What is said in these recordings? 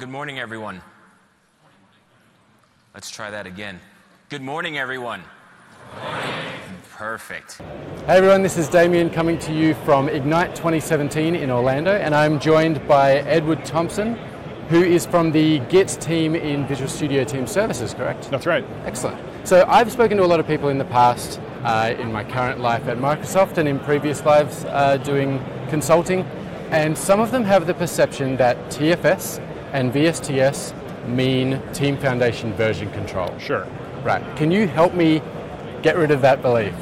good morning, everyone. Let's try that again. Good morning, everyone. Perfect. Hey everyone, this is Damian coming to you from Ignite 2017 in Orlando, and I'm joined by Edward Thomson, who is from the Git team in Visual Studio Team Services, correct? That's right. Excellent. So I've spoken to a lot of people in the past, uh, in my current life at Microsoft and in previous lives uh, doing consulting, and some of them have the perception that TFS and VSTS mean Team Foundation version control. Sure. Right. Can you help me get rid of that belief?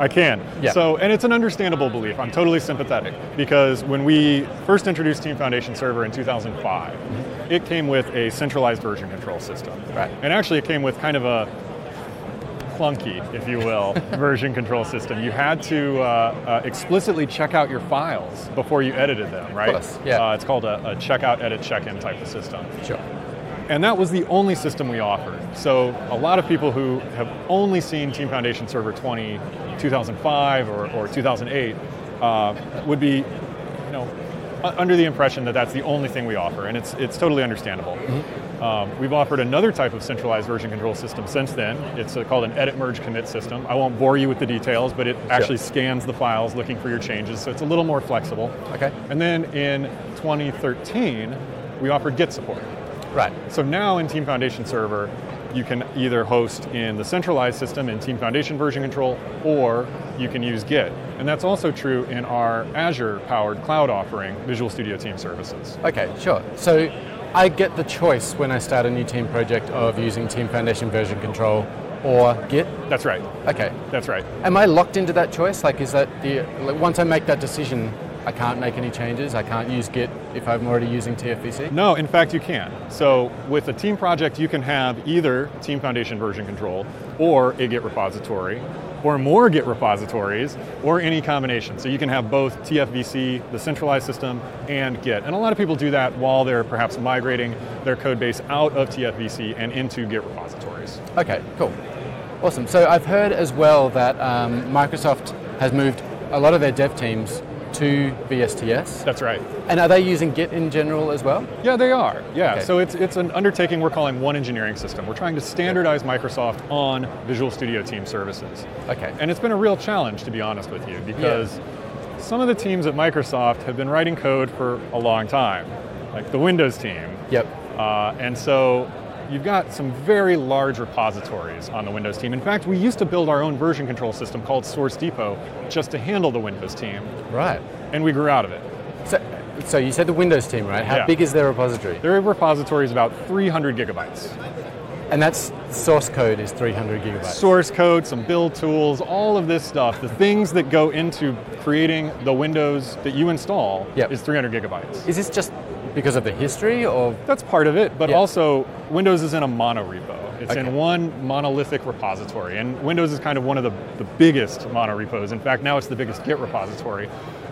I can. Yeah. So, and it's an understandable belief. I'm totally sympathetic because when we first introduced Team Foundation Server in 2005, mm-hmm. it came with a centralized version control system. Right. And actually, it came with kind of a clunky, if you will, version control system. You had to uh, uh, explicitly check out your files before you edited them, right? course, yeah. Uh, it's called a, a checkout, edit, check-in type of system. Sure. And that was the only system we offered. So a lot of people who have only seen Team Foundation Server 20, 2005 or, or 2008 uh, would be, you know, under the impression that that's the only thing we offer, and it's it's totally understandable. Um, we've offered another type of centralized version control system since then. It's uh, called an edit merge commit system. I won't bore you with the details, but it actually scans the files looking for your changes, so it's a little more flexible. Okay. And then in 2013, we offered Git support. Right. So now in Team Foundation Server, you can either host in the centralized system in Team Foundation version control, or you can use Git. And that's also true in our Azure-powered cloud offering, Visual Studio Team Services. Okay, sure. So I get the choice when I start a new team project of using Team Foundation version control or Git. That's right. Okay. That's right. Am I locked into that choice? Like, is that the like, once I make that decision, I can't make any changes. I can't use Git if I'm already using TFVC. No, in fact, you can. So with a team project, you can have either Team Foundation version control or a Git repository, or more Git repositories, or any combination. So you can have both TFVC, the centralized system, and Git. And a lot of people do that while they're perhaps migrating their code base out of TFVC and into Git repositories. Okay, cool, awesome. So I've heard as well that um, Microsoft has moved a lot of their dev teams to VSTS. That's right. And are they using Git in general as well? Yeah, they are. Yeah. Okay. So it's it's an undertaking we're calling one engineering system. We're trying to standardize Microsoft on Visual Studio Team services. Okay. And it's been a real challenge, to be honest with you, because some of the teams at Microsoft have been writing code for a long time, like the Windows team. Yep. Uh, and so you've got some very large repositories on the Windows team. In fact, we used to build our own version control system called Source Depot just to handle the Windows team, Right. and we grew out of it. So, so you said the Windows team, right? How Yeah. big is their repository? Their repository is about 300 gigabytes. And that's source code is 300 gigabytes. source code, some build tools, all of this stuff, the things that go into creating the Windows that you install Yep. is 300 gigabytes. Is this just because of the history of? That's part of it, but Yeah. also Windows is in a mono repo. It's Okay. in one monolithic repository, and Windows is kind of one of the, the biggest mono repos. In fact, now it's the biggest Git repository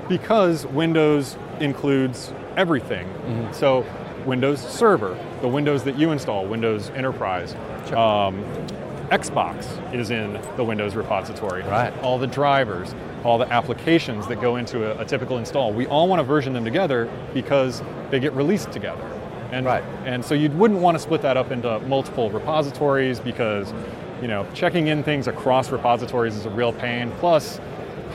because Windows includes everything. Mm-hmm. So, Windows Server, the Windows that you install, Windows Enterprise. Sure. Um, Xbox is in the Windows repository. Right. All the drivers, all the applications that go into a, a typical install. We all want to version them together because they get released together. And, Right. and so you wouldn't want to split that up into multiple repositories because, you know, checking in things across repositories is a real pain. Plus,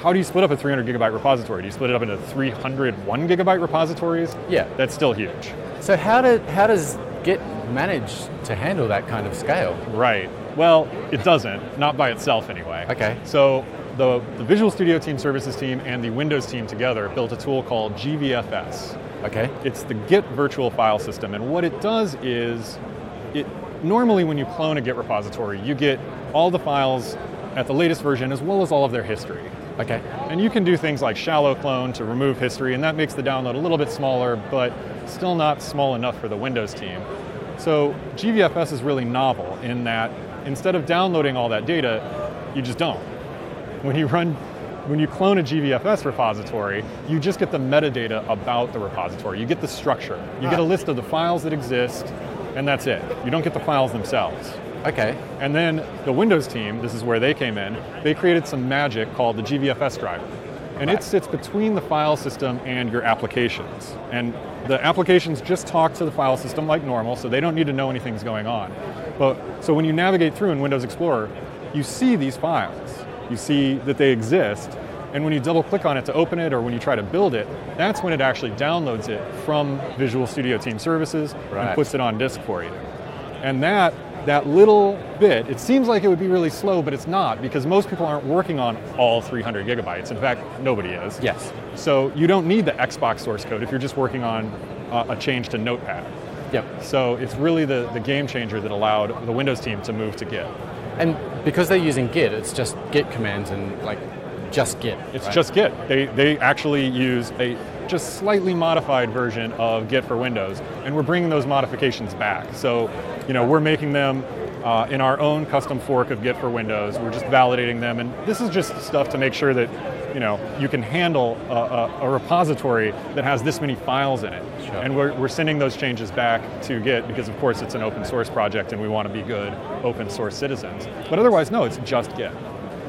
how do you split up a 300 gigabyte repository? Do you split it up into 301 gigabyte repositories? Yeah. That's still huge. so how do how does Git manage to handle that kind of scale? Right. Well, it doesn't, not by itself anyway. Okay. So the, the Visual Studio Team Services team and the Windows team together built a tool called GVFS. Okay. It's the Git virtual file system, and what it does is, it normally when you clone a Git repository, you get all the files at the latest version as well as all of their history. Okay. And you can do things like shallow clone to remove history, and that makes the download a little bit smaller, but still not small enough for the Windows team. So GVFS is really novel in that instead of downloading all that data, you just don't. When you run, when you clone a GVFS repository, you just get the metadata about the repository. You get the structure. You get a list of the files that exist, and that's it. You don't get the files themselves. Okay. And then the Windows team, this is where they came in, they created some magic called the GVFS driver. and it sits between the file system and your applications. And the applications just talk to the file system like normal, so they don't need to know anything's going on. But so when you navigate through in Windows Explorer, you see these files. You see that they exist, and when you double click on it to open it or when you try to build it, that's when it actually downloads it from Visual Studio Team Services Right. and puts it on disk for you. And that that little bit, it seems like it would be really slow, but it's not because most people aren't working on all 300 gigabytes. In fact, nobody is. Yes. So you don't need the Xbox source code if you're just working on uh, a change to Notepad. Yep. So it's really the, the game changer that allowed the Windows team to move to Git. And because they're using Git, it's just Git commands and like just Git. It's right? just Git. They, they actually use a just slightly modified version of Git for Windows, and we're bringing those modifications back. So, you know, we're making them uh, in our own custom fork of Git for Windows. We're just validating them, and this is just stuff to make sure that, you know, you can handle a, a, a repository that has this many files in it. Sure. And we're, we're sending those changes back to Git because, of course, it's an open source project, and we want to be good open source citizens. But otherwise, no, it's just Git.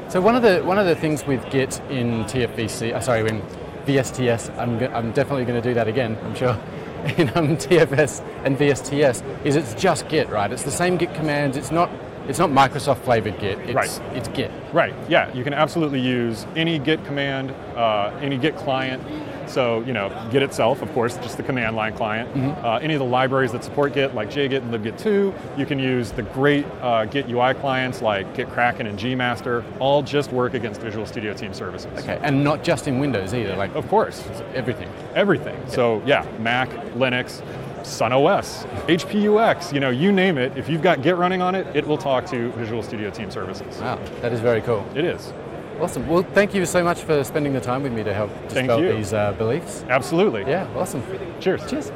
So one of the one of the things with Git in TFVC, uh, sorry, in VSTS, I'm, go- I'm definitely going to do that again. I'm sure. In um, TFS and VSTS, is it's just Git, right? It's the same Git commands. It's not it's not Microsoft flavored Git. It's, Right. It's Git. Right. Yeah, you can absolutely use any Git command, uh, any Git client. So you know, Git itself, of course, just the command line client. Uh, any of the libraries that support Git, like JGit and libgit2. You can use the great uh, Git UI clients like GitKraken and Gmaster. All just work against Visual Studio Team Services. Okay, and not just in Windows either. Like Of course, everything. everything. So yeah, Mac, Linux, Sun OS, HPUX. You know, you name it. If you've got Git running on it, it will talk to Visual Studio Team Services. Wow, that is very cool. It is. Awesome. Well, thank you so much for spending the time with me to help dispel these uh, beliefs. Absolutely. Yeah, awesome. Cheers. Cheers.